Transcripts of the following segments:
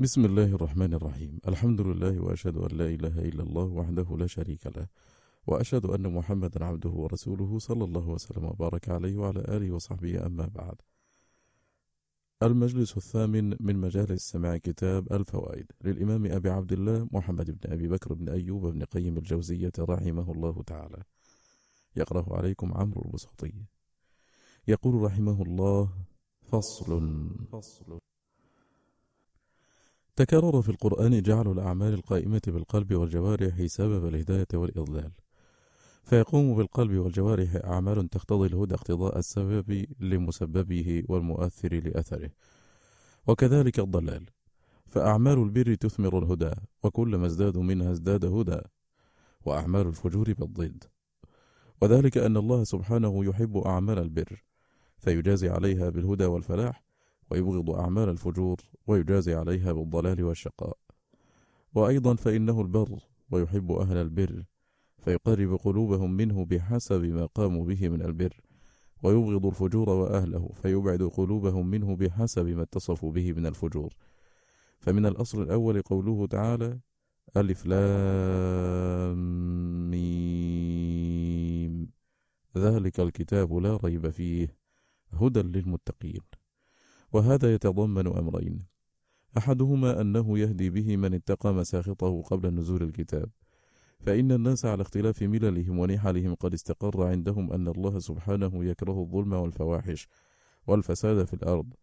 بسم الله الرحمن الرحيم الحمد لله وأشهد أن لا إله إلا الله وحده لا شريك له وأشهد أن محمدا عبده ورسوله صلى الله وسلم وبارك عليه وعلى آله وصحبه أما بعد المجلس الثامن من مجالس سماع كتاب الفوائد للإمام أبي عبد الله محمد بن أبي بكر بن أيوب بن قيم الجوزية رحمه الله تعالى يقرأ عليكم عمرو البسطي يقول رحمه الله فصل فصل تكرر في القرآن جعل الأعمال القائمة بالقلب والجوارح سبب الهداية والإضلال. فيقوم بالقلب والجوارح أعمال تقتضي الهدى اقتضاء السبب لمسببه والمؤثر لأثره. وكذلك الضلال. فأعمال البر تثمر الهدى وكلما ازدادوا منها ازداد هدى وأعمال الفجور بالضد. وذلك أن الله سبحانه يحب أعمال البر فيجازي عليها بالهدى والفلاح ويبغض أعمال الفجور ويجازي عليها بالضلال والشقاء. وأيضا فإنه البر ويحب أهل البر فيقرب قلوبهم منه بحسب ما قاموا به من البر ويبغض الفجور وأهله فيبعد قلوبهم منه بحسب ما اتصفوا به من الفجور. فمن الأصل الأول قوله تعالى ألف لام ذلك الكتاب لا ريب فيه هدى للمتقين. وهذا يتضمن أمرين. أحدهما أنه يهدي به من اتقى مساخطه قبل نزول الكتاب. فإن الناس على اختلاف مللهم ونحلهم قد استقر عندهم أن الله سبحانه يكره الظلم والفواحش والفساد في الأرض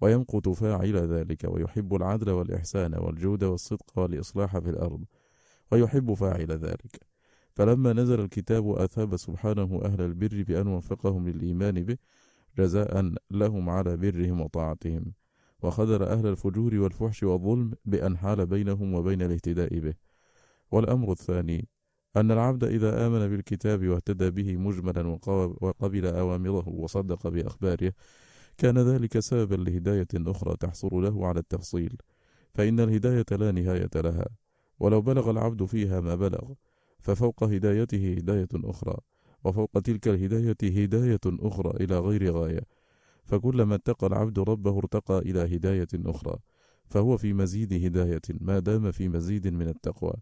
ويمقت فاعل ذلك ويحب العدل والإحسان والجود والصدق والإصلاح في الأرض ويحب فاعل ذلك. فلما نزل الكتاب أثاب سبحانه أهل البر بأن وفقهم للإيمان به جزاء لهم على برهم وطاعتهم. وخذل أهل الفجور والفحش والظلم بأن حال بينهم وبين الاهتداء به. والأمر الثاني أن العبد إذا آمن بالكتاب واهتدى به مجملا وقبل أوامره وصدق بأخباره كان ذلك سببا لهداية أخرى تحصل له على التفصيل. فإن الهداية لا نهاية لها. ولو بلغ العبد فيها ما بلغ ففوق هدايته هداية أخرى. وفوق تلك الهداية هداية أخرى إلى غير غاية. فكلما اتقى العبد ربه ارتقى إلى هداية أخرى. فهو في مزيد هداية ما دام في مزيد من التقوى.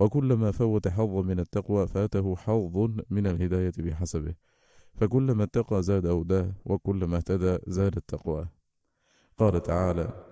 وكلما فوت حظا من التقوى فاته حظ من الهداية بحسبه. فكلما اتقى زاد أوداه وكلما اهتدى زاد التقوى. قال تعالى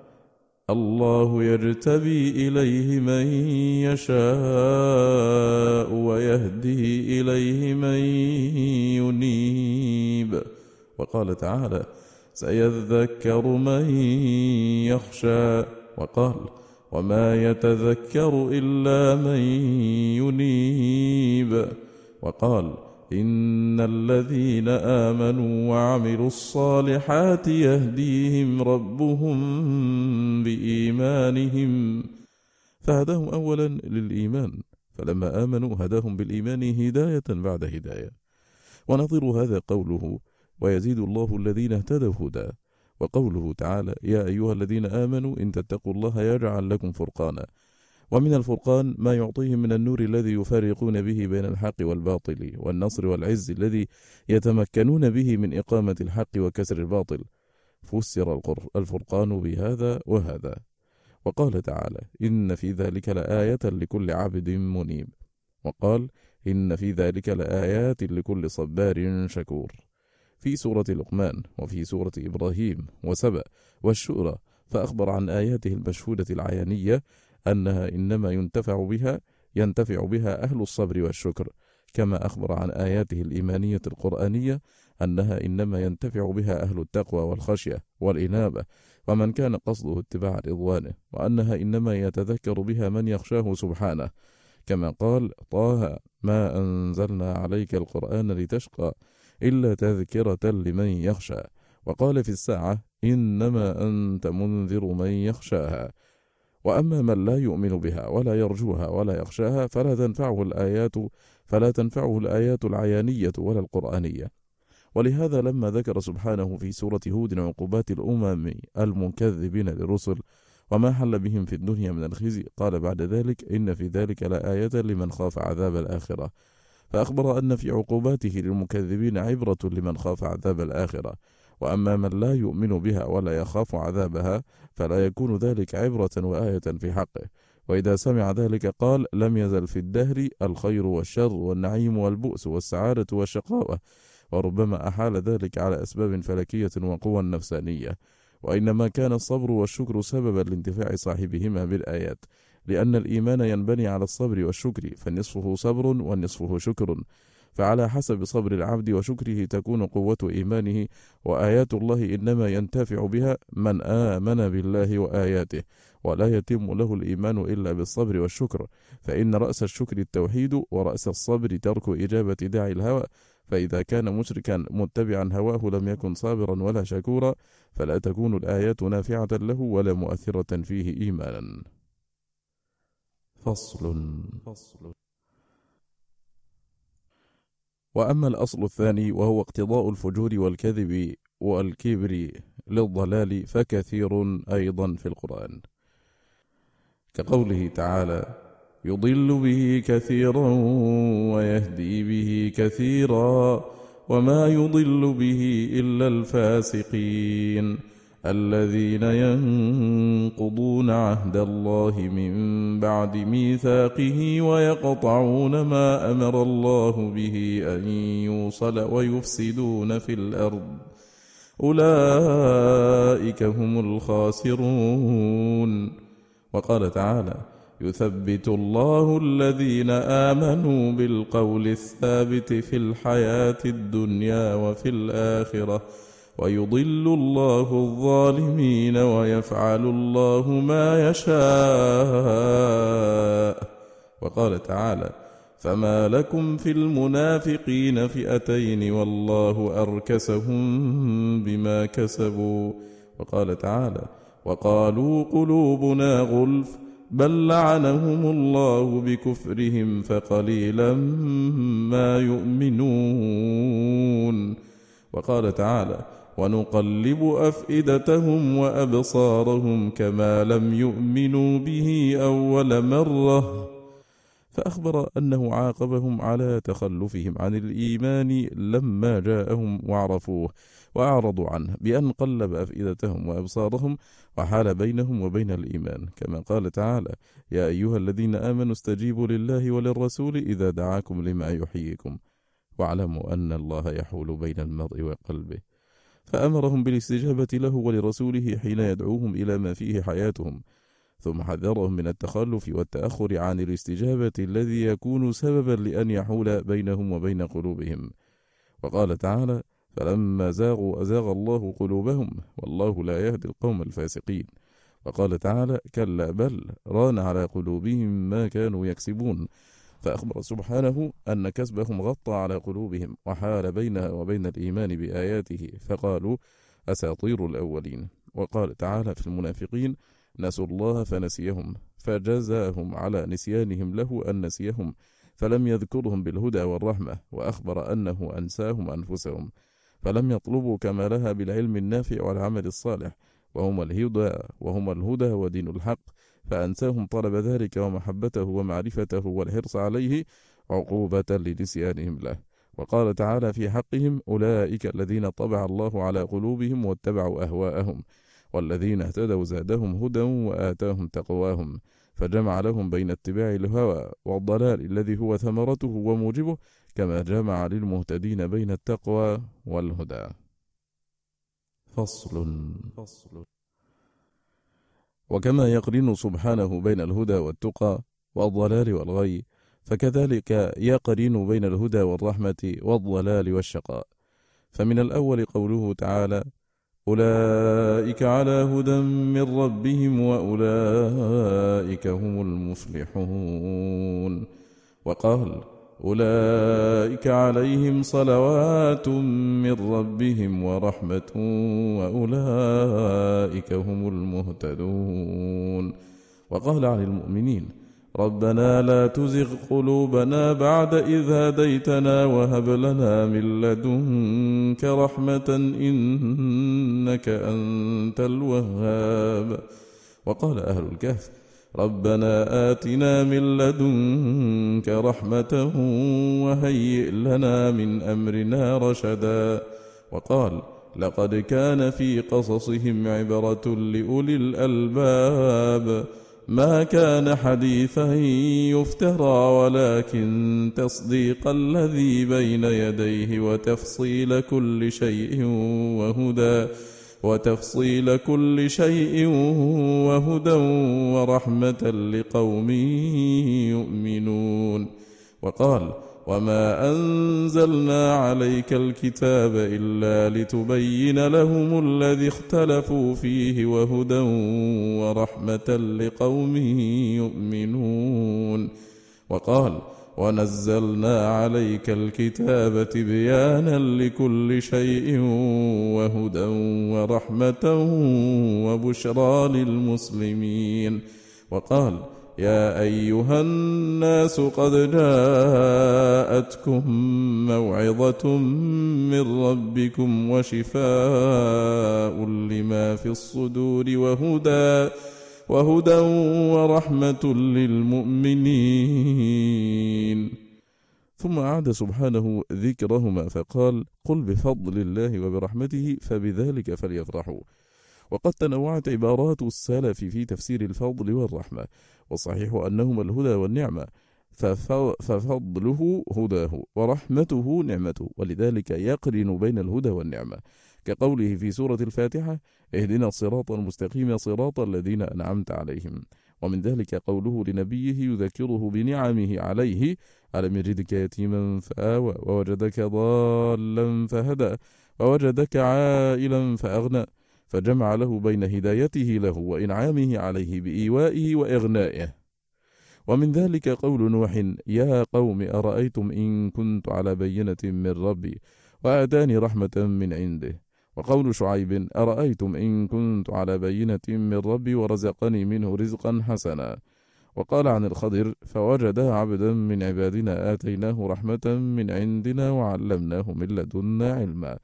الله يجتبي إليه من يشاء ويهدي إليه من ينيب. وقال تعالى سيذكر من يخشى. وقال وما يتذكر إلا من ينيب. وقال إن الذين آمنوا وعملوا الصالحات يهديهم ربهم بإيمانهم. فهداهم أولا للإيمان. فلما آمنوا هداهم بالإيمان هداية بعد هداية. ونظير هذا قوله ويزيد الله الذين اهتدوا هدى. وقوله تعالى يا أيها الذين آمنوا إن تتقوا الله يجعل لكم فرقانا. ومن الفرقان ما يعطيهم من النور الذي يفارقون به بين الحق والباطل والنصر والعز الذي يتمكنون به من إقامة الحق وكسر الباطل. فسر الفرقان بهذا وهذا. وقال تعالى إن في ذلك لآية لكل عبد منيب. وقال إن في ذلك لآيات لكل صبار شكور. في سورة لقمان وفي سورة إبراهيم وسبأ والشورى فأخبر عن آياته المشهودة العيانية أنها إنما ينتفع بها ينتفع بها أهل الصبر والشكر كما أخبر عن آياته الإيمانية القرآنية أنها إنما ينتفع بها أهل التقوى والخشية والإنابة ومن كان قصده اتباع رضوانه وأنها إنما يتذكر بها من يخشاه سبحانه. كما قال طه ما أنزلنا عليك القرآن لتشقى إلا تذكرة لمن يخشى وقال في الساعة إنما أنت منذر من يخشاها وأما من لا يؤمن بها ولا يرجوها ولا يخشاها فلا تنفعه الآيات فلا تنفعه الآيات العيانية ولا القرآنية. ولهذا لما ذكر سبحانه في سورة هود عقوبات الأمم المكذبين للرسل وما حل بهم في الدنيا من الخزي قال بعد ذلك إن في ذلك لآية لمن خاف عذاب الآخرة. فأخبر أن في عقوباته للمكذبين عبرة لمن خاف عذاب الآخرة. وأما من لا يؤمن بها ولا يخاف عذابها فلا يكون ذلك عبرة وآية في حقه. وإذا سمع ذلك قال لم يزل في الدهر الخير والشر والنعيم والبؤس والسعادة والشقاوة وربما أحال ذلك على أسباب فلكية وقوى نفسانية. وإنما كان الصبر والشكر سببا لانتفاع صاحبهما بالآيات لأن الإيمان ينبني على الصبر والشكر فنصفه صبر ونصفه شكر. فعلى حسب صبر العبد وشكره تكون قوة إيمانه وآيات الله إنما ينتفع بها من آمن بالله وآياته ولا يتم له الإيمان إلا بالصبر والشكر. فإن رأس الشكر التوحيد ورأس الصبر ترك إجابة داعي الهوى. فإذا كان مشركا متبعا هواه لم يكن صابرا ولا شكورا فلا تكون الآيات نافعة له ولا مؤثرة فيه إيمانا. فصل. فصل. وأما الأصل الثاني وهو اقتضاء الفجور والكذب والكبر للضلال فكثير أيضا في القرآن. كقوله تعالى يضل به كثيرا ويهدي به كثيرا وما يضل به إلا الفاسقين. الذين ينقضون عهد الله من بعد ميثاقه ويقطعون ما أمر الله به أن يوصل ويفسدون في الأرض. أولئك هم الخاسرون. وقال تعالى يثبت الله الذين آمنوا بالقول الثابت في الحياة الدنيا وفي الآخرة ويضل الله الظالمين ويفعل الله ما يشاء. وقال تعالى فما لكم في المنافقين فئتين والله أركسهم بما كسبوا. وقال تعالى وقالوا قلوبنا غلف بل لعنهم الله بكفرهم فقليلا ما يؤمنون. وقال تعالى ونقلب أفئدتهم وأبصارهم كما لم يؤمنوا به أول مرة. فأخبر أنه عاقبهم على تخلفهم عن الإيمان لما جاءهم وعرفوه وأعرضوا عنه بأن قلب أفئدتهم وأبصارهم وحال بينهم وبين الإيمان. كما قال تعالى يا أيها الذين آمنوا استجيبوا لله وللرسول إذا دعاكم لما يحييكم واعلموا أن الله يحول بين المرء وقلبه. فأمرهم بالاستجابة له ولرسوله حين يدعوهم إلى ما فيه حياتهم ثم حذرهم من التخلف والتأخر عن الاستجابة الذي يكون سببا لأن يحول بينهم وبين قلوبهم. وقال تعالى فلما زاغوا أزاغ الله قلوبهم والله لا يهدي القوم الفاسقين وقال تعالى كلا بل ران على قلوبهم ما كانوا يكسبون فأخبر سبحانه أن كسبهم غطى على قلوبهم وحال بينها وبين الإيمان بآياته فقالوا أساطير الأولين. وقال تعالى في المنافقين نسوا الله فنسيهم فجزاهم على نسيانهم له أن نسيهم فلم يذكرهم بالهدى والرحمة وأخبر أنه أنساهم أنفسهم فلم يطلبوا كمالها بالعلم النافع والعمل الصالح وهم الهدى وهم الهدى ودين الحق فأنساهم طلب ذلك ومحبته ومعرفته والحرص عليه عقوبة لنسيانهم له. وقال تعالى في حقهم أولئك الذين طبع الله على قلوبهم واتبعوا أهواءهم والذين اهتدوا زادهم هدى وآتاهم تقواهم. فجمع لهم بين اتباع الهوى والضلال الذي هو ثمرته وموجبه كما جمع للمهتدين بين التقوى والهدى. فصل. فصل. وكما يقرن سبحانه بين الهدى والتقى والضلال والغي فكذلك يقرن بين الهدى والرحمة والضلال والشقاء. فمن الأول قوله تعالى أولئك على هدى من ربهم وأولئك هم المفلحون. وقال أولئك عليهم صلوات من ربهم ورحمة وأولئك هم المهتدون. وقال عن المؤمنين ربنا لا تزغ قلوبنا بعد إذ هديتنا وهب لنا من لدنك رحمة إنك أنت الوهاب. وقال أهل الكهف ربنا آتنا من لدنك رحمة وهيئ لنا من أمرنا رشدا. وقال لقد كان في قصصهم عبرة لأولي الألباب. ما كان حديثا يفترى ولكن تصديق الذي بين يديه وتفصيل كل شيء وهدى. وتفصيل كل شيء وهدى ورحمة لقوم يؤمنون. وقال وما أنزلنا عليك الكتاب إلا لتبين لهم الذي اختلفوا فيه وهدى ورحمة لقوم يؤمنون. وقال ونزلنا عليك الكتاب تبيانا لكل شيء وهدى ورحمة وبشرى للمسلمين. وقال يا أيها الناس قد جاءتكم موعظة من ربكم وشفاء لما في الصدور وهدى وهدى ورحمة للمؤمنين. ثم أعاد سبحانه ذكرهما فقال قل بفضل الله وبرحمته فبذلك فليفرحوا وقد تنوعت عبارات السلف في تفسير الفضل والرحمة والصحيح أنهما الهدى والنعمة ففضله هداه ورحمته نعمته ولذلك يقرن بين الهدى والنعمة. كقوله في سورة الفاتحة اهدنا الصراط المستقيم صراط الذين أنعمت عليهم. ومن ذلك قوله لنبيه يذكره بنعمه عليه ألم يجدك يتيما فآوى ووجدك ضالا فهدى ووجدك عائلا فأغنى. فجمع له بين هدايته له وإنعامه عليه بإيوائه وإغنائه. ومن ذلك قول نوح يا قوم أرأيتم إن كنت على بينة من ربي وآتاني رحمة من عنده. وقول شعيب أرأيتم إن كنت على بينة من ربي ورزقني منه رزقا حسنا. وقال عن الخضر فوجد عبدا من عبادنا آتيناه رحمة من عندنا وعلمناه من لدنا علما.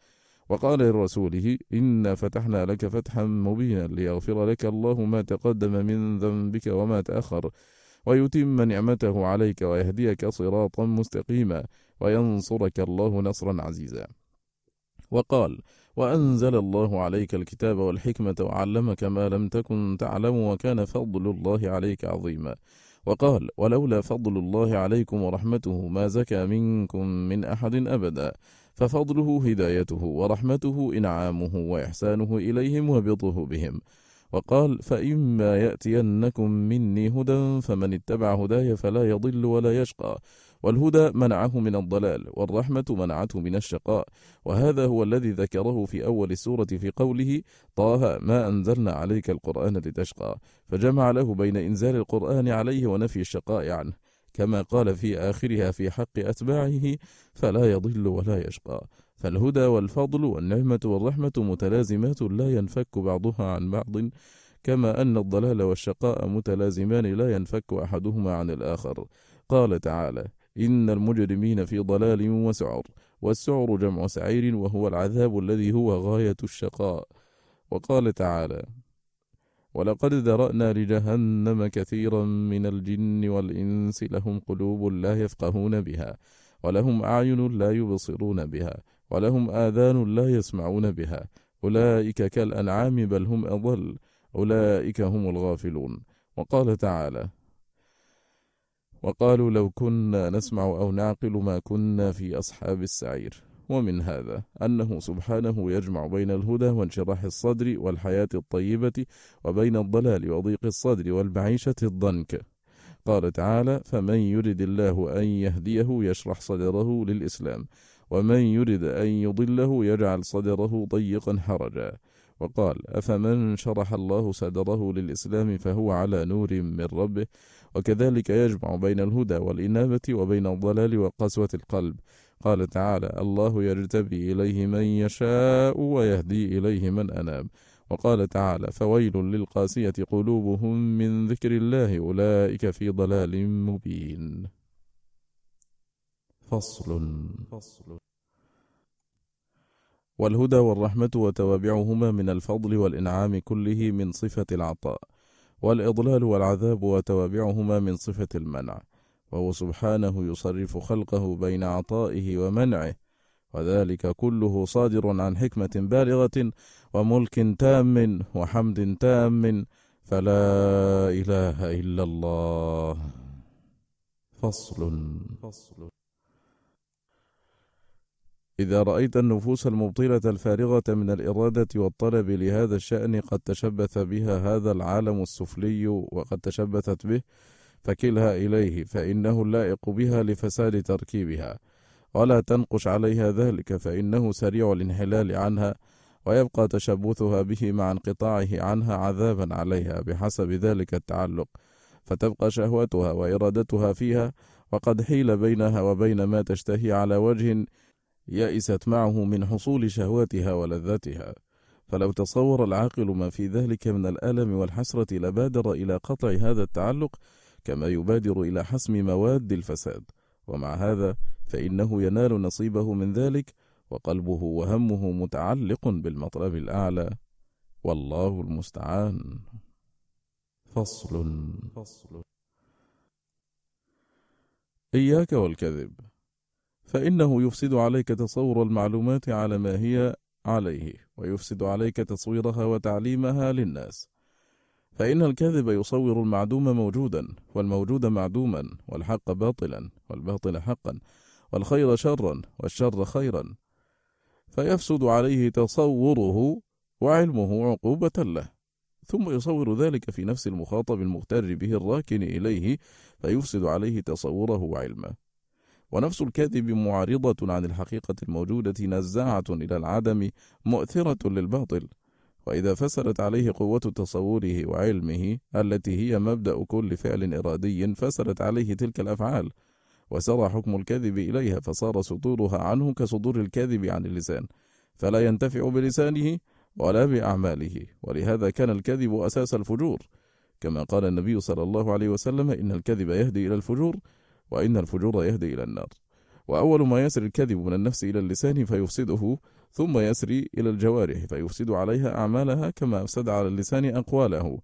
وقال لرسوله إنا فتحنا لك فتحا مبينا ليغفر لك الله ما تقدم من ذنبك وما تأخر ويتم نعمته عليك ويهديك صراطا مستقيما وينصرك الله نصرا عزيزا. وقال وأنزل الله عليك الكتاب والحكمة وعلمك ما لم تكن تعلم وكان فضل الله عليك عظيما وقال ولولا فضل الله عليكم ورحمته ما زكى منكم من أحد أبدا ففضله هدايته ورحمته إنعامه وإحسانه إليهم وبطه بهم وقال فإما يأتينكم مني هدى فمن اتبع هداي فلا يضل ولا يشقى والهدى منعه من الضلال والرحمة منعته من الشقاء. وهذا هو الذي ذكره في أول السورة في قوله طه ما أنزلنا عليك القرآن لتشقى. فجمع له بين إنزال القرآن عليه ونفي الشقاء عنه. كما قال في آخرها في حق أتباعه فلا يضل ولا يشقى. فالهدى والفضل والنعمة والرحمة متلازمات لا ينفك بعضها عن بعض كما أن الضلال والشقاء متلازمان لا ينفك أحدهما عن الآخر. قال تعالى إن المجرمين في ضلال وسعر والسعر جمع سعير وهو العذاب الذي هو غاية الشقاء. وقال تعالى ولقد ذرأنا لجهنم كثيرا من الجن والإنس لهم قلوب لا يفقهون بها ولهم أعين لا يبصرون بها ولهم آذان لا يسمعون بها. أولئك كالأنعام بل هم أضل أولئك هم الغافلون. وقال تعالى وقالوا لو كنا نسمع أو نعقل ما كنا في أصحاب السعير. ومن هذا أنه سبحانه يجمع بين الهدى وانشراح الصدر والحياة الطيبة وبين الضلال وضيق الصدر والمعيشة الضنك. قال تعالى فمن يرد الله أن يهديه يشرح صدره للإسلام ومن يرد أن يضله يجعل صدره ضيقا حرجا. وقال أفمن شرح الله صدره للإسلام فهو على نور من ربه وكذلك يجمع بين الهدى والإنابة وبين الضلال وقسوة القلب. قال تعالى الله يجتبي إليه من يشاء ويهدي إليه من أناب. وقال تعالى فويل للقاسية قلوبهم من ذكر الله أولئك في ضلال مبين. فصل فصل. والهدى والرحمة وتوابعهما من الفضل والإنعام كله من صفة العطاء. والإضلال والعذاب وتوابعهما من صفة المنع وهو سبحانه يصرف خلقه بين عطائه ومنعه وذلك كله صادر عن حكمة بالغة وملك تام وحمد تام فلا إله إلا الله. فصل. فصل إذا رأيت النفوس المبطلة الفارغة من الإرادة والطلب لهذا الشأن قد تشبث بها هذا العالم السفلي وقد تشبثت به فكلها إليه فإنه اللائق بها لفساد تركيبها. ولا تنقش عليها ذلك فإنه سريع الانحلال عنها ويبقى تشبثها به مع انقطاعه عنها عذابا عليها بحسب ذلك التعلق. فتبقى شهوتها وإرادتها فيها وقد حيل بينها وبين ما تشتهي على وجه يئست معه من حصول شهواتها ولذتها فلو تصور العاقل ما في ذلك من الألم والحسرة لبادر إلى قطع هذا التعلق كما يبادر إلى حسم مواد الفساد. ومع هذا فإنه ينال نصيبه من ذلك وقلبه وهمه متعلق بالمطلب الأعلى. والله المستعان. فصل. فصل. إياك والكذب. فإنه يفسد عليك تصور المعلومات على ما هي عليه ويفسد عليك تصويرها وتعليمها للناس. فإن الكذب يصور المعدوم موجودا والموجود معدوما والحق باطلا والباطل حقا والخير شرا والشر خيرا. فيفسد عليه تصوره وعلمه عقوبة له. ثم يصور ذلك في نفس المخاطب المغتر به الراكن إليه فيفسد عليه تصوره وعلمه. ونفس الكاذب معارضة عن الحقيقة الموجودة نزاعة إلى العدم مؤثرة للباطل. وإذا فسرت عليه قوة تصوره وعلمه التي هي مبدأ كل فعل إرادي فسرت عليه تلك الأفعال. وسرى حكم الكذب إليها فصار صدورها عنه كصدور الكذب عن اللسان. فلا ينتفع بلسانه ولا بأعماله. ولهذا كان الكذب أساس الفجور. كما قال النبي صلى الله عليه وسلم إن الكذب يهدي إلى الفجور وإن الفجور يهدي إلى النار. وأول ما يسري الكذب من النفس إلى اللسان فيفسده ثم يسري إلى الجوارح فيفسد عليها أعمالها كما أفسد على اللسان أقواله.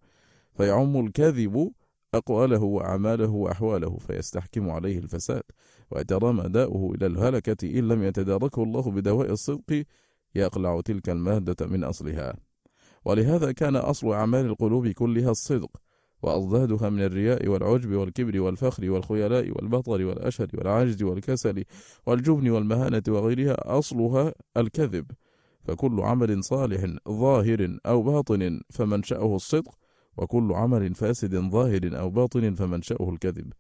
فيعم الكذب أقواله وأعماله وأحواله فيستحكم عليه الفساد ويترامى داؤه إلى الهلكة إن لم يتداركه الله بدواء الصدق يقلع تلك المادة من أصلها. ولهذا كان أصل أعمال القلوب كلها الصدق. وأضدادها من الرياء والعجب والكبر والفخر والخيلاء والبطر والأشر والعجز والكسل والجبن والمهانة وغيرها أصلها الكذب. فكل عمل صالح ظاهر أو باطن فمنشأه الصدق وكل عمل فاسد ظاهر أو باطن فمنشأه الكذب.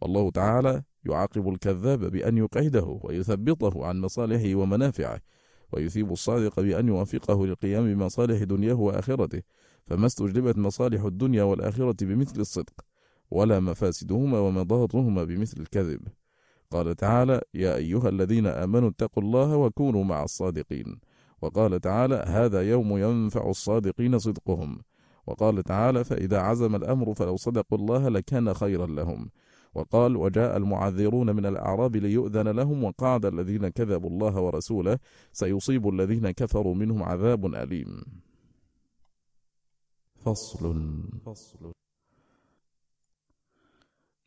والله تعالى يعاقب الكذاب بأن يقعده ويثبطه عن مصالحه ومنافعه ويثيب الصادق بأن يوافقه للقيام بمصالح دنياه وآخرته. فما استجلبت مصالح الدنيا والآخرة بمثل الصدق ولا مفاسدهما ومضارهما بمثل الكذب. قال تعالى يا أيها الذين آمنوا اتقوا الله وكونوا مع الصادقين. وقال تعالى هذا يوم ينفع الصادقين صدقهم. وقال تعالى فإذا عزم الأمر فلو صدقوا الله لكان خيرا لهم. وقال وجاء المعذرون من الأعراب ليؤذن لهم وقعد الذين كذبوا الله ورسوله سيصيب الذين كفروا منهم عذاب أليم. فصل. فصل.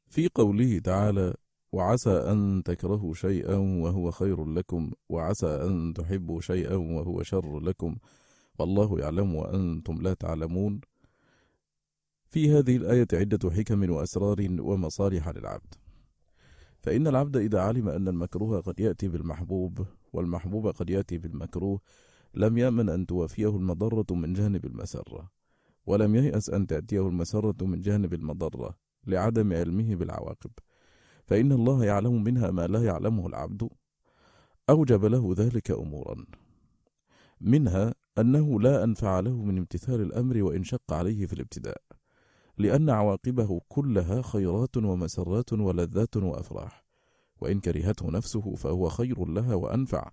في قوله تعالى وعسى أن تكرهوا شيئا وهو خير لكم وعسى أن تحبوا شيئا وهو شر لكم والله يعلم وأنتم لا تعلمون. في هذه الآية عدة حكم وأسرار ومصالح للعبد. فإن العبد إذا علم أن المكروه قد يأتي بالمحبوب والمحبوب قد يأتي بالمكروه لم يأمن أن توافيه المضرة من جانب المسرة. ولم ييأس أن تأتيه المسرة من جانب المضرة لعدم علمه بالعواقب. فإن الله يعلم منها ما لا يعلمه العبد. أوجب له ذلك أمورا. منها أنه لا أنفع له من امتثال الأمر وإن شق عليه في الابتداء. لأن عواقبه كلها خيرات ومسرات ولذات وأفراح. وإن كرهته نفسه فهو خير لها وأنفع.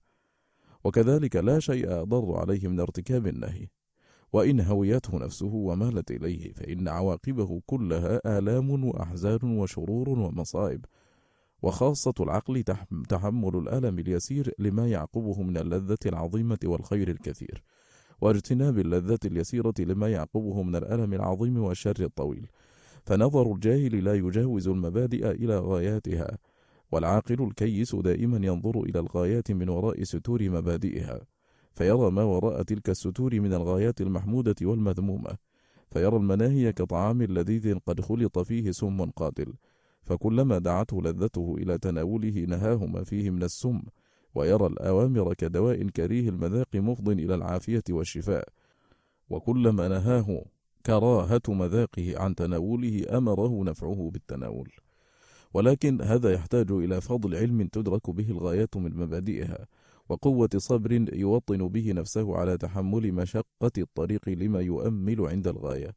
وكذلك لا شيء أضر عليه من ارتكاب النهي. وإن هويته نفسه ومالت إليه فإن عواقبه كلها آلام وأحزان وشرور ومصائب. وخاصة العقل تحمل الألم اليسير لما يعقبه من اللذة العظيمة والخير الكثير. واجتناب اللذة اليسيرة لما يعقبه من الألم العظيم والشر الطويل. فنظر الجاهل لا يجاوز المبادئ إلى غاياتها والعاقل الكيس دائما ينظر إلى الغايات من وراء ستور مبادئها. فيرى ما وراء تلك الستور من الغايات المحمودة والمذمومة فيرى المناهي كطعام لذيذ قد خلط فيه سم قاتل فكلما دعته لذته إلى تناوله نهاه ما فيه من السم ويرى الأوامر كدواء كريه المذاق مفض إلى العافية والشفاء وكلما نهاه كراهة مذاقه عن تناوله أمره نفعه بالتناول. ولكن هذا يحتاج إلى فضل علم تدرك به الغايات من مبادئها وقوة صبر يوطن به نفسه على تحمل مشقة الطريق لما يؤمل عند الغاية.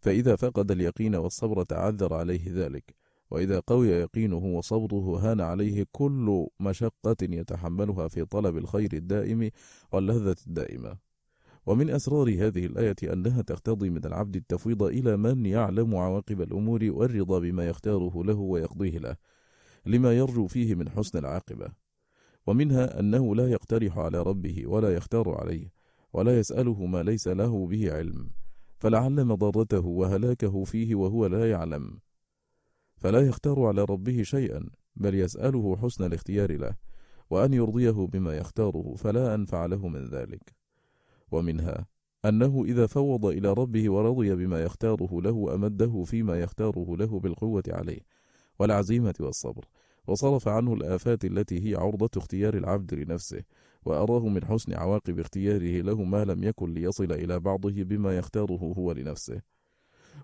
فإذا فقد اليقين والصبر تعذر عليه ذلك. وإذا قوي يقينه وصبره هان عليه كل مشقة يتحملها في طلب الخير الدائم واللذة الدائمة. ومن أسرار هذه الآية أنها تقتضي من العبد التفويض إلى من يعلم عواقب الأمور والرضا بما يختاره له ويقضيه له لما يرجو فيه من حسن العاقبة. ومنها أنه لا يقترح على ربه ولا يختار عليه ولا يسأله ما ليس له به علم فلعل مضرته وهلاكه فيه وهو لا يعلم. فلا يختار على ربه شيئا بل يسأله حسن الاختيار له وأن يرضيه بما يختاره فلا أنفع له من ذلك. ومنها أنه إذا فوض إلى ربه ورضي بما يختاره له أمده فيما يختاره له بالقوة عليه والعزيمة والصبر. وصرف عنه الآفات التي هي عرضة اختيار العبد لنفسه وأراه من حسن عواقب اختياره له ما لم يكن ليصل إلى بعضه بما يختاره هو لنفسه.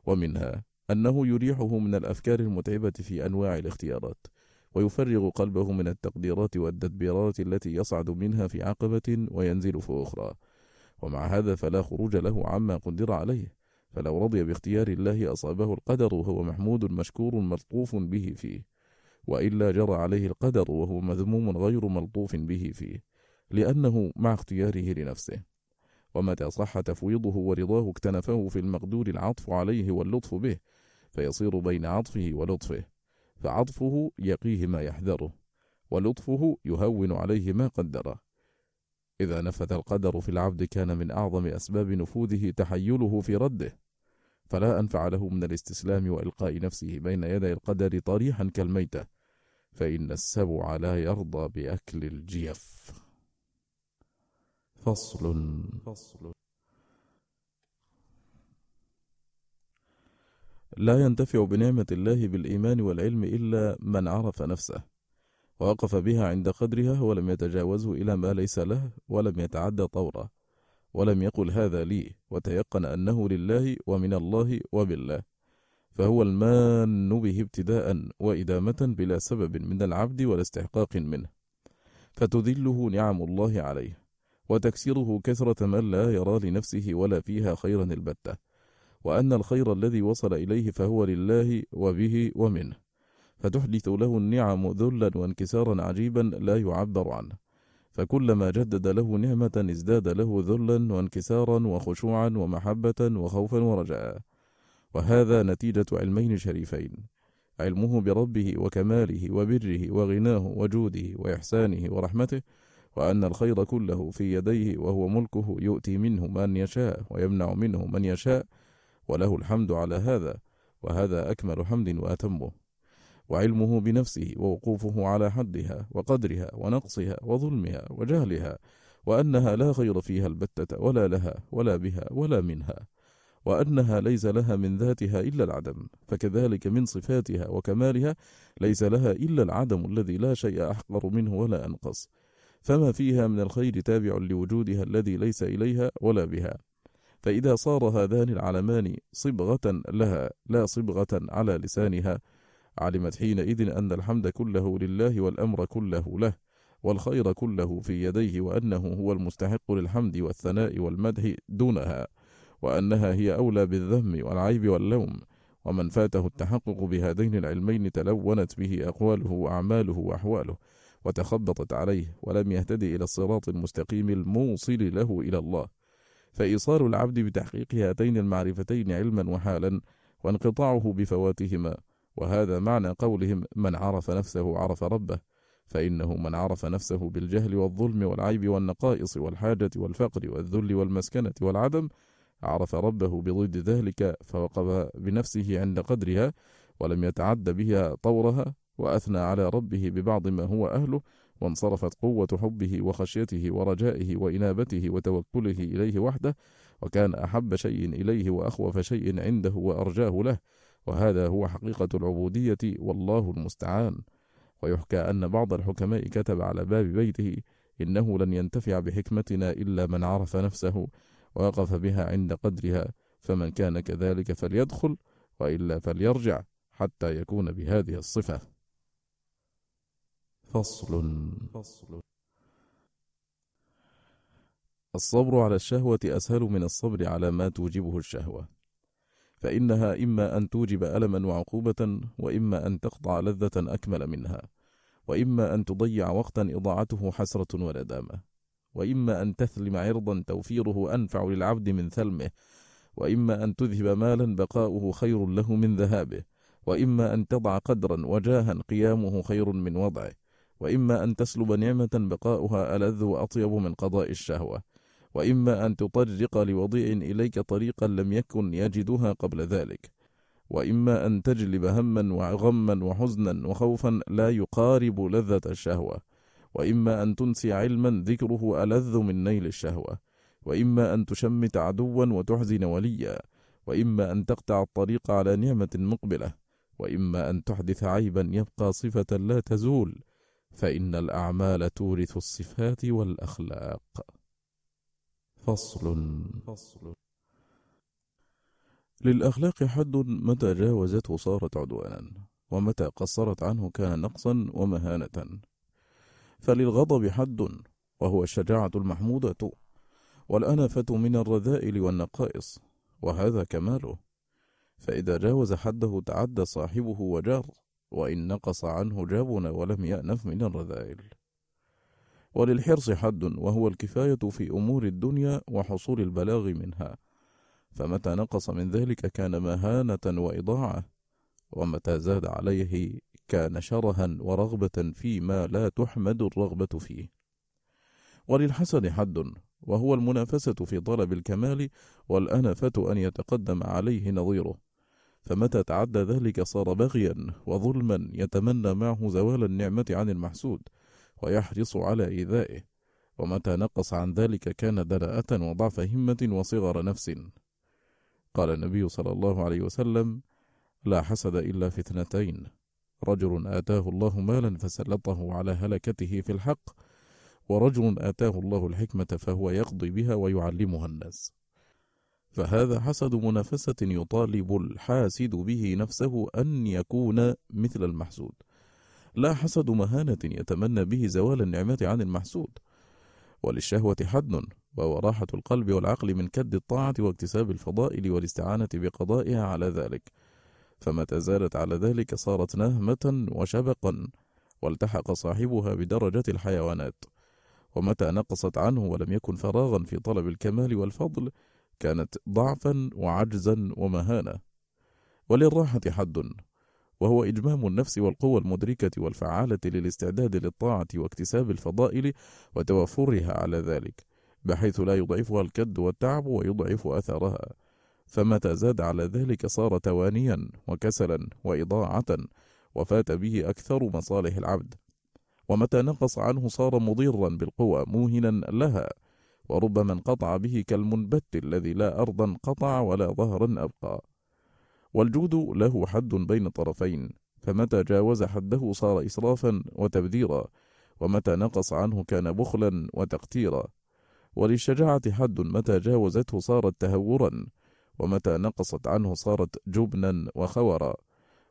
ومنها أنه يريحه من الأفكار المتعبة في أنواع الاختيارات ويفرغ قلبه من التقديرات والتدبيرات التي يصعد منها في عقبة وينزل في أخرى. ومع هذا فلا خروج له عما قدر عليه فلو رضي باختيار الله أصابه القدر وهو محمود مشكور ملطوف به فيه. وإلا جرى عليه القدر وهو مذموم غير ملطوف به فيه لأنه مع اختياره لنفسه. ومتى صح تفويضه ورضاه اكتنفه في المقدور العطف عليه واللطف به فيصير بين عطفه ولطفه. فعطفه يقيه ما يحذره ولطفه يهون عليه ما قدره. إذا نفذ القدر في العبد كان من أعظم أسباب نفوذه تحيله في رده. فلا أنفع له من الاستسلام وإلقاء نفسه بين يدي القدر طريحا كالميتة. فإن السبع لا يرضى بأكل الجيف. فصل. فصل لا ينتفع بنعمة الله بالإيمان والعلم إلا من عرف نفسه ووقف بها عند قدرها ولم يتجاوزه إلى ما ليس له ولم يتعدى طوره ولم يقل هذا لي وتيقن أنه لله ومن الله وبالله فهو المان به ابتداء وإدامة بلا سبب من العبد ولا استحقاق منه. فتذله نعم الله عليه وتكسره كثرة من لا يرى لنفسه ولا فيها خيرا البتة. وأن الخير الذي وصل إليه فهو لله وبه ومنه. فتحدث له النعم ذلا وانكسارا عجيبا لا يعبر عنه. فكلما جدد له نعمة ازداد له ذلا وانكسارا وخشوعا ومحبة وخوفا ورجاء. وهذا نتيجة علمين شريفين علمه بربه وكماله وبره وغناه وجوده وإحسانه ورحمته وأن الخير كله في يديه وهو ملكه يؤتي منه من يشاء ويمنع منه من يشاء وله الحمد على هذا وهذا أكمل حمد وأتمه. وعلمه بنفسه ووقوفه على حدها وقدرها ونقصها وظلمها وجهلها وأنها لا خير فيها البتة ولا لها ولا بها ولا منها. وأنها ليس لها من ذاتها إلا العدم فكذلك من صفاتها وكمالها ليس لها إلا العدم الذي لا شيء أحقر منه ولا أنقص. فما فيها من الخير تابع لوجودها الذي ليس إليها ولا بها. فإذا صار هذان العلمان صبغة لها لا صبغة على لسانها علمت حينئذ أن الحمد كله لله والأمر كله له والخير كله في يديه وأنه هو المستحق للحمد والثناء والمدح دونها. وأنها هي أولى بالذم والعيب واللوم ومن فاته التحقق بهذين العلمين تلونت به أقواله وأعماله وأحواله وتخبطت عليه ولم يهتدي إلى الصراط المستقيم الموصل له إلى الله. فإيصال العبد بتحقيق هاتين المعرفتين علما وحالا وانقطاعه بفواتهما وهذا معنى قولهم من عرف نفسه عرف ربه فإنه من عرف نفسه بالجهل والظلم والعيب والنقائص والحاجة والفقر والذل والمسكنة والعدم عرف ربه بضد ذلك فوقف بنفسه عند قدرها ولم يتعد بها طورها وأثنى على ربه ببعض ما هو أهله وانصرفت قوة حبه وخشيته ورجائه وإنابته وتوكله إليه وحده وكان أحب شيء إليه وأخوف شيء عنده وأرجاه له وهذا هو حقيقة العبودية والله المستعان. ويحكى أن بعض الحكماء كتب على باب بيته إنه لن ينتفع بحكمتنا إلا من عرف نفسه ووقف بها عند قدرها فمن كان كذلك فليدخل وإلا فليرجع حتى يكون بهذه الصفة. فصل. فصل الصبر على الشهوة أسهل من الصبر على ما توجبه الشهوة فإنها إما أن توجب ألما وعقوبة وإما أن تقطع لذة أكمل منها وإما أن تضيع وقتا إضاعته حسرة وندامة. وإما أن تثلم عرضا توفيره أنفع للعبد من ثلمه وإما أن تذهب مالا بقاؤه خير له من ذهابه وإما أن تضع قدرا وجاها قيامه خير من وضعه وإما أن تسلب نعمة بقاؤها ألذ وأطيب من قضاء الشهوة وإما أن تطرق لوضيع إليك طريقا لم يكن يجدها قبل ذلك وإما أن تجلب هما وغما وحزنا وخوفا لا يقارب لذة الشهوة. وإما أن تنسي علما ذكره ألذ من نيل الشهوة وإما أن تشمت عدوا وتحزن وليا وإما أن تقطع الطريق على نعمة مقبلة وإما أن تحدث عيبا يبقى صفة لا تزول فإن الأعمال تورث الصفات والأخلاق. فصل. فصل للأخلاق حد متى جاوزته صارت عدوانا ومتى قصرت عنه كان نقصا ومهانة. فللغضب حد وهو الشجاعة المحمودة والأنفة من الرذائل والنقائص وهذا كماله. فإذا جاوز حده تعدى صاحبه وجار وإن نقص عنه جابنا ولم يأنف من الرذائل. وللحرص حد وهو الكفاية في أمور الدنيا وحصول البلاغ منها. فمتى نقص من ذلك كان مهانة وإضاعة ومتى زاد عليه كان شرها ورغبة فيما لا تحمد الرغبة فيه. وللحسد حد وهو المنافسة في طلب الكمال والأنفة أن يتقدم عليه نظيره. فمتى تعدى ذلك صار بغيا وظلما يتمنى معه زوال النعمة عن المحسود ويحرص على إيذائه. ومتى نقص عن ذلك كان دلاءة وضعف همة وصغر نفس. قال النبي صلى الله عليه وسلم لا حسد إلا في اثنتين رجل آتاه الله مالا فسلطه على هلكته في الحق ورجل آتاه الله الحكمة فهو يقضي بها ويعلمها الناس. فهذا حسد منافسة يطالب الحاسد به نفسه أن يكون مثل المحسود. لا حسد مهانة يتمنى به زوال النعمة عن المحسود. وللشهوة حد وهو راحة القلب والعقل من كد الطاعة واكتساب الفضائل والاستعانة بقضائها على ذلك. فمتى زالت على ذلك صارت نهمة وشبقا والتحق صاحبها بدرجة الحيوانات. ومتى نقصت عنه ولم يكن فراغا في طلب الكمال والفضل كانت ضعفا وعجزا ومهانة. وللراحة حد وهو إجمام النفس والقوى المدركة والفعالة للاستعداد للطاعة واكتساب الفضائل وتوفرها على ذلك بحيث لا يضعفها الكد والتعب ويضعف أثرها. فمتى زاد على ذلك صار توانيا وكسلا وإضاعة وفات به أكثر مصالح العبد. ومتى نقص عنه صار مضيرا بالقوى موهنا لها وربما انقطع به كالمنبت الذي لا أرضا قطع ولا ظهرا أبقى. والجود له حد بين طرفين فمتى جاوز حده صار إسرافا وتبذيرا ومتى نقص عنه كان بخلا وتقتيرا. وللشجاعة حد متى جاوزته صارت تهورا ومتى نقصت عنه صارت جبنا وخورا.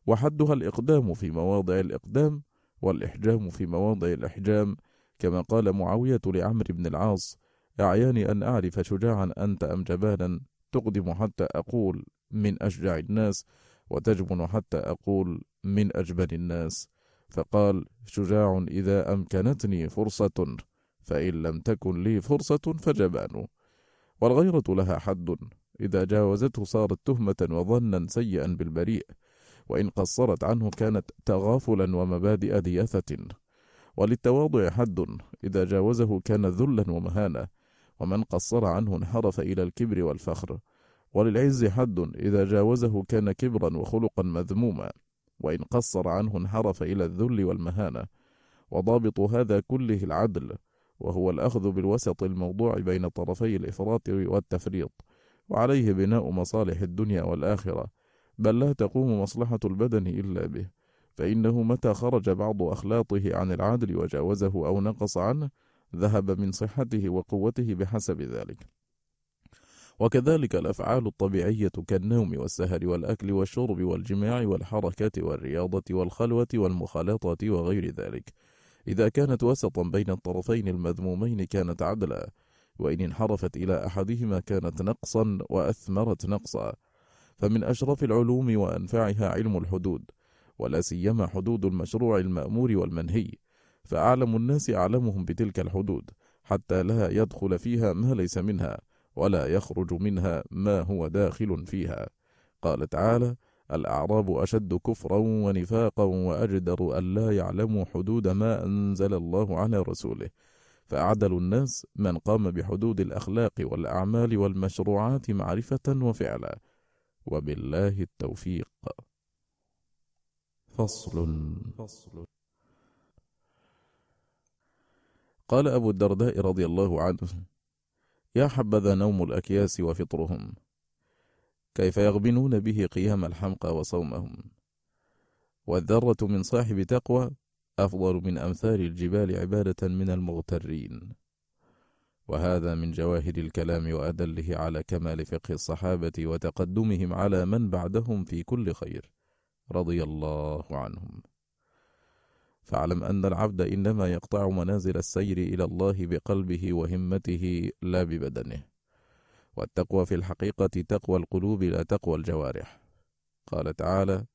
وحدها الإقدام في مواضع الإقدام والإحجام في مواضع الإحجام. كما قال معاوية لعمرو بن العاص أعياني أن أعرف شجاعا أنت أم جبانا. تقدم حتى أقول من أشجع الناس وتجبن حتى أقول من أجبن الناس. فقال شجاع إذا أمكنتني فرصة فإن لم تكن لي فرصة فجبان. والغيرة لها حد. إذا جاوزته صارت تهمة وظنا سيئا بالبريء وإن قصرت عنه كانت تغافلا ومبادئ دياثة. وللتواضع حد إذا جاوزه كان ذلا ومهانة ومن قصر عنه انحرف إلى الكبر والفخر. وللعز حد إذا جاوزه كان كبرا وخلقا مذموما وإن قصر عنه انحرف إلى الذل والمهانة. وضابط هذا كله العدل وهو الأخذ بالوسط الموضوع بين طرفي الإفراط والتفريط. وعليه بناء مصالح الدنيا والآخرة بل لا تقوم مصلحة البدن إلا به فإنه متى خرج بعض أخلاطه عن العدل وجاوزه أو نقص عنه ذهب من صحته وقوته بحسب ذلك. وكذلك الأفعال الطبيعية كالنوم والسهر والأكل والشرب والجماع والحركة والرياضة والخلوة والمخالطة وغير ذلك. إذا كانت وسطا بين الطرفين المذمومين كانت عدلا وإن انحرفت إلى أحدهما كانت نقصا وأثمرت نقصا. فمن أشرف العلوم وأنفعها علم الحدود ولا سيما حدود المشروع المأمور والمنهي. فأعلم الناس أعلمهم بتلك الحدود حتى لا يدخل فيها ما ليس منها ولا يخرج منها ما هو داخل فيها. قال تعالى الأعراب أشد كفرا ونفاقا وأجدر ألا يعلموا حدود ما أنزل الله على رسوله. فأعدل الناس من قام بحدود الأخلاق والأعمال والمشروعات معرفة وفعلا. وبالله التوفيق. فصل. فصل. قال أبو الدرداء رضي الله عنه يا حبذا نوم الأكياس وفطرهم. كيف يغبنون به قيام الحمقى وصومهم. والذرة من صاحب تقوى أفضل من أمثال الجبال عبادة من المغترين. وهذا من جواهر الكلام وأدله على كمال فقه الصحابة وتقدمهم على من بعدهم في كل خير رضي الله عنهم. فاعلم أن العبد إنما يقطع منازل السير إلى الله بقلبه وهمته لا ببدنه. والتقوى في الحقيقة تقوى القلوب لا تقوى الجوارح. قال تعالى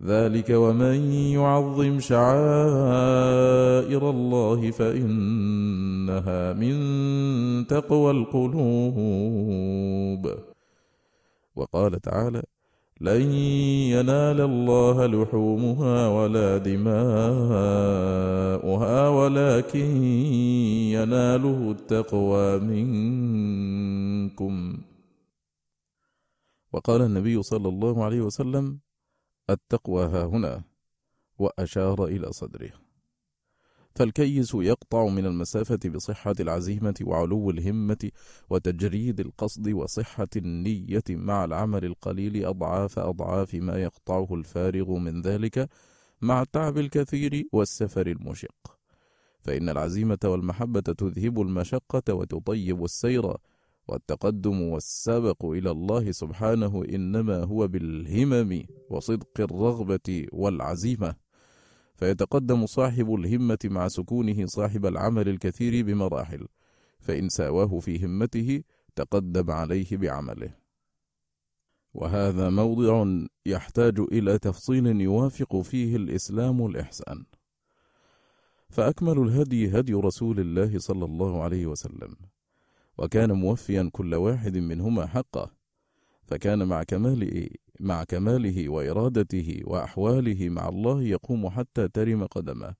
ذلك ومن يعظم شعائر الله فإنها من تقوى القلوب. وقال تعالى لن ينال الله لحومها ولا دماؤها ولكن يناله التقوى منكم. وقال النبي صلى الله عليه وسلم التقوى ها هنا وأشار إلى صدره. فالكيس يقطع من المسافة بصحة العزيمة وعلو الهمة وتجريد القصد وصحة النية مع العمل القليل أضعاف أضعاف ما يقطعه الفارغ من ذلك مع التعب الكثير والسفر المشق فإن العزيمة والمحبة تذهب المشقة وتطيب السير والتقدم والسبق إلى الله سبحانه إنما هو بالهمم وصدق الرغبة والعزيمة. فيتقدم صاحب الهمة مع سكونه صاحب العمل الكثير بمراحل فإن ساواه في همته تقدم عليه بعمله. وهذا موضع يحتاج إلى تفصيل يوافق فيه الإسلام الإحسان. فأكمل الهدي هدي رسول الله صلى الله عليه وسلم. وكان موفيا كل واحد منهما حقه فكان مع كمال مع كماله وإرادته وأحواله مع الله يقوم حتى ترم قدمه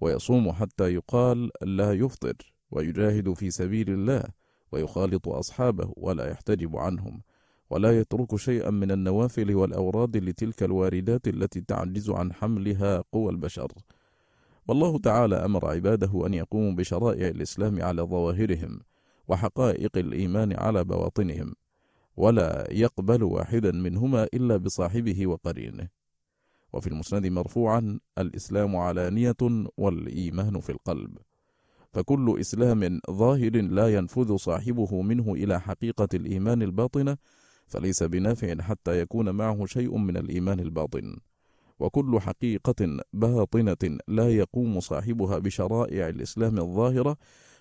ويصوم حتى يقال لا يفطر ويجاهد في سبيل الله ويخالط أصحابه ولا يحتجب عنهم ولا يترك شيئا من النوافل والأوراد لتلك الواردات التي تعجز عن حملها قوى البشر. والله تعالى أمر عباده أن يقوموا بشرائع الإسلام على ظواهرهم وحقائق الإيمان على بواطنهم ولا يقبل واحدا منهما إلا بصاحبه وقرينه. وفي المسند مرفوعا الإسلام علانية والإيمان في القلب. فكل إسلام ظاهر لا ينفذ صاحبه منه إلى حقيقة الإيمان الباطنة فليس بنافع حتى يكون معه شيء من الإيمان الباطن. وكل حقيقة باطنة لا يقوم صاحبها بشرائع الإسلام الظاهرة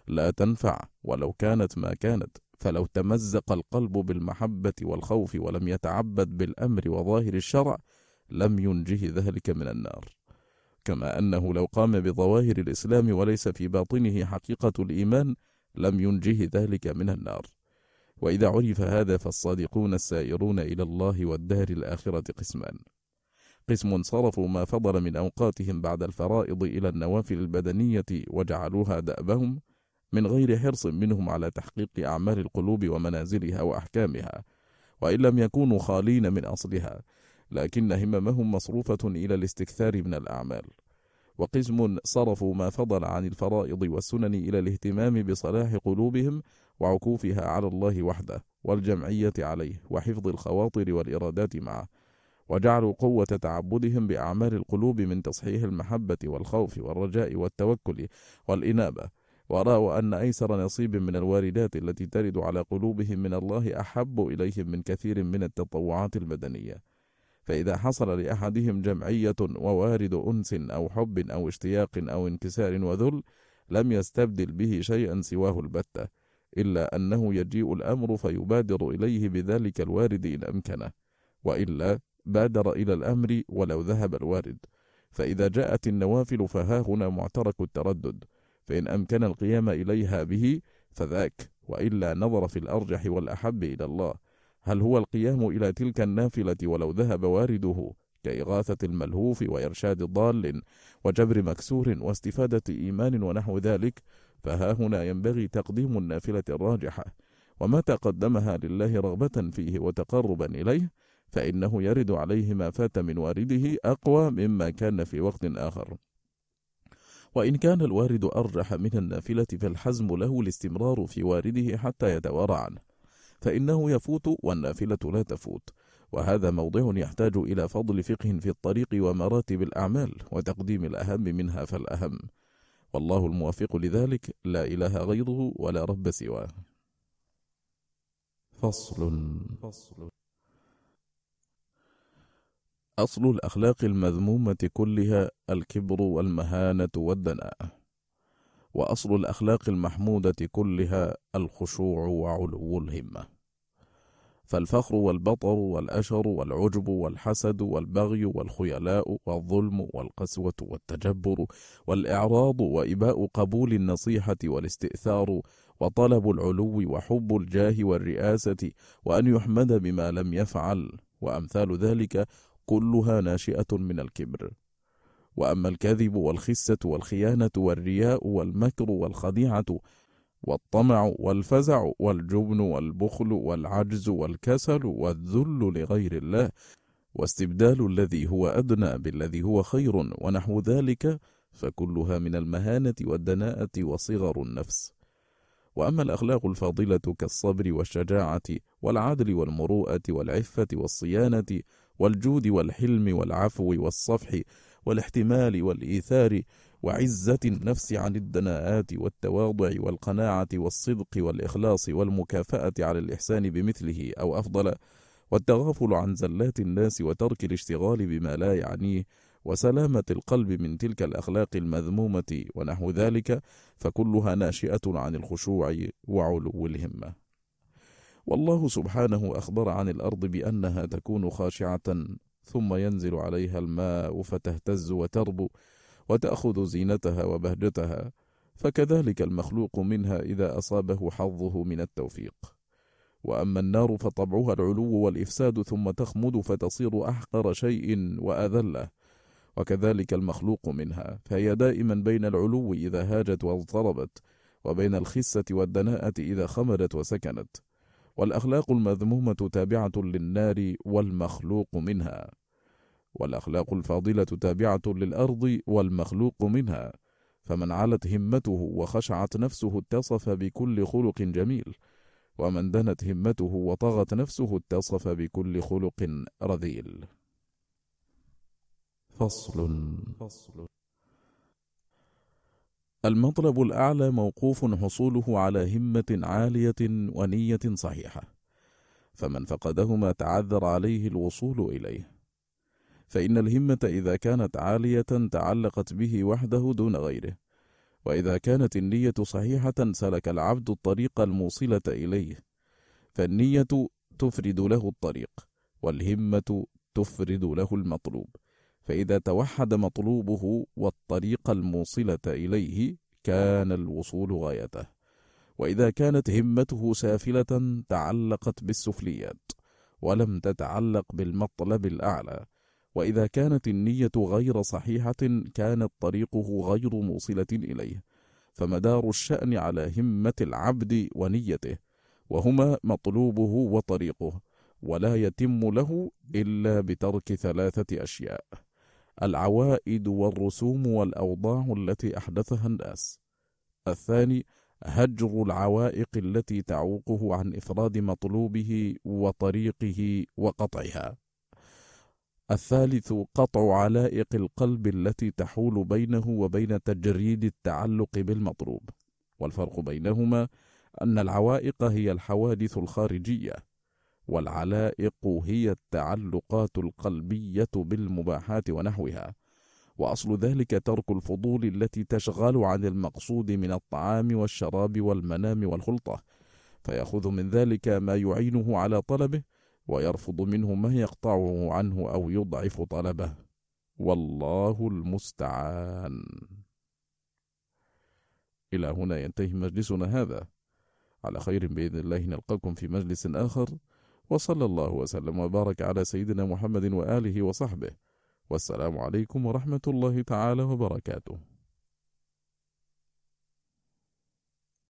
لا تنفع ولو كانت ما كانت فلو تمزق القلب بالمحبة والخوف ولم يتعبد بالأمر وظاهر الشرع لم ينجه ذلك من النار. كما أنه لو قام بظواهر الإسلام وليس في باطنه حقيقة الإيمان لم ينجه ذلك من النار. وإذا عرف هذا فالصادقون السائرون إلى الله والدار الآخرة قسمان. قسم صرفوا ما فضل من أوقاتهم بعد الفرائض إلى النوافل البدنية وجعلوها دأبهم من غير حرص منهم على تحقيق أعمال القلوب ومنازلها وأحكامها وإن لم يكونوا خالين من أصلها لكن هممهم مصروفة إلى الاستكثار من الأعمال. وقسم صرفوا ما فضل عن الفرائض والسنن إلى الاهتمام بصلاح قلوبهم وعكوفها على الله وحده والجمعية عليه وحفظ الخواطر والإرادات معه وجعلوا قوة تعبدهم بأعمال القلوب من تصحيح المحبة والخوف والرجاء والتوكل والإنابة. ورأوا أن أيسر نصيب من الواردات التي ترد على قلوبهم من الله أحب إليهم من كثير من التطوعات البدنية فإذا حصل لأحدهم جمعية ووارد أنس أو حب أو اشتياق أو انكسار وذل لم يستبدل به شيئا سواه البتة إلا أنه يجيء الأمر فيبادر إليه بذلك الوارد إن أمكنه. وإلا بادر إلى الأمر ولو ذهب الوارد. فإذا جاءت النوافل فها هنا معترك التردد. فإن أمكن القيام إليها به فذاك وإلا نظر في الأرجح والأحب إلى الله. هل هو القيام إلى تلك النافلة ولو ذهب وارده كإغاثة الملهوف وإرشاد ضال وجبر مكسور واستفادة إيمان ونحو ذلك؟ فها هنا ينبغي تقديم النافلة الراجحة. وما تقدمها لله رغبة فيه وتقربا إليه فإنه يرد عليه ما فات من وارده أقوى مما كان في وقت آخر. وإن كان الوارد أرجح من النافلة فالحزم له الاستمرار في وارده حتى يتوارى عنه فإنه يفوت والنافلة لا تفوت وهذا موضع يحتاج إلى فضل فقه في الطريق ومراتب الأعمال وتقديم الأهم منها فالأهم والله الموافق لذلك لا إله غيره ولا رب سواه. فصل. فصل. أصل الأخلاق المذمومة كلها الكبر والمهانة والدناءة وأصل الأخلاق المحمودة كلها الخشوع وعلو الهمة. فالفخر والبطر والأشر والعجب والحسد والبغي والخيلاء والظلم والقسوة والتجبر والإعراض وإباء قبول النصيحة والاستئثار وطلب العلو وحب الجاه والرئاسة وأن يحمد بما لم يفعل وأمثال ذلك كلها ناشئة من الكبر. وأما الكذب والخسة والخيانة والرياء والمكر والخديعة والطمع والفزع والجبن والبخل والعجز والكسل والذل لغير الله واستبدال الذي هو أدنى بالذي هو خير ونحو ذلك فكلها من المهانة والدناءة وصغر النفس. وأما الأخلاق الفاضلة كالصبر والشجاعة والعدل والمروءة والعفة والصيانة والجود والحلم والعفو والصفح والاحتمال والإيثار وعزة النفس عن الدناءات والتواضع والقناعة والصدق والإخلاص والمكافأة على الإحسان بمثله أو أفضل والتغافل عن زلات الناس وترك الاشتغال بما لا يعنيه وسلامة القلب من تلك الأخلاق المذمومة ونحو ذلك فكلها ناشئة عن الخشوع وعلو الهمة. والله سبحانه أخبر عن الأرض بأنها تكون خاشعة ثم ينزل عليها الماء فتهتز وتربو وتأخذ زينتها وبهجتها فكذلك المخلوق منها إذا أصابه حظه من التوفيق. وأما النار فطبعها العلو والإفساد ثم تخمد فتصير أحقر شيء وأذلة وكذلك المخلوق منها فهي دائما بين العلو إذا هاجت واضطربت وبين الخسة والدناءة إذا خمدت وسكنت. والأخلاق المذمومة تابعة للنار والمخلوق منها. والأخلاق الفاضلة تابعة للأرض والمخلوق منها. فمن علت همته وخشعت نفسه اتصف بكل خلق جميل. ومن دنت همته وطغت نفسه اتصف بكل خلق رذيل. فصل. فصل. المطلب الأعلى موقوف حصوله على همة عالية ونية صحيحة فمن فقدهما تعذر عليه الوصول إليه. فإن الهمة إذا كانت عالية تعلقت به وحده دون غيره وإذا كانت النية صحيحة سلك العبد الطريق الموصلة إليه فالنية تفرد له الطريق والهمة تفرد له المطلوب. فإذا توحد مطلوبه والطريق الموصلة إليه كان الوصول غايته. وإذا كانت همته سافلة تعلقت بالسفليات ولم تتعلق بالمطلب الأعلى. وإذا كانت النية غير صحيحة كانت طريقه غير موصلة إليه. فمدار الشأن على همة العبد ونيته. وهما مطلوبه وطريقه. ولا يتم له إلا بترك ثلاثة أشياء. العوائد والرسوم والأوضاع التي أحدثها الناس. الثاني هجر العوائق التي تعوقه عن إفراد مطلوبه وطريقه وقطعها. الثالث قطع علائق القلب التي تحول بينه وبين تجريد التعلق بالمطلوب. والفرق بينهما أن العوائق هي الحوادث الخارجية. والعلائق هي التعلقات القلبية بالمباحات ونحوها وأصل ذلك ترك الفضول التي تشغل عن المقصود من الطعام والشراب والمنام والخلطة فيأخذ من ذلك ما يعينه على طلبه ويرفض منه ما يقطعه عنه أو يضعف طلبه. والله المستعان. إلى هنا ينتهي مجلسنا هذا. على خير بإذن الله نلقاكم في مجلس آخر. وصلى الله وسلم وبارك على سيدنا محمد وآله وصحبه. والسلام عليكم ورحمة الله تعالى وبركاته.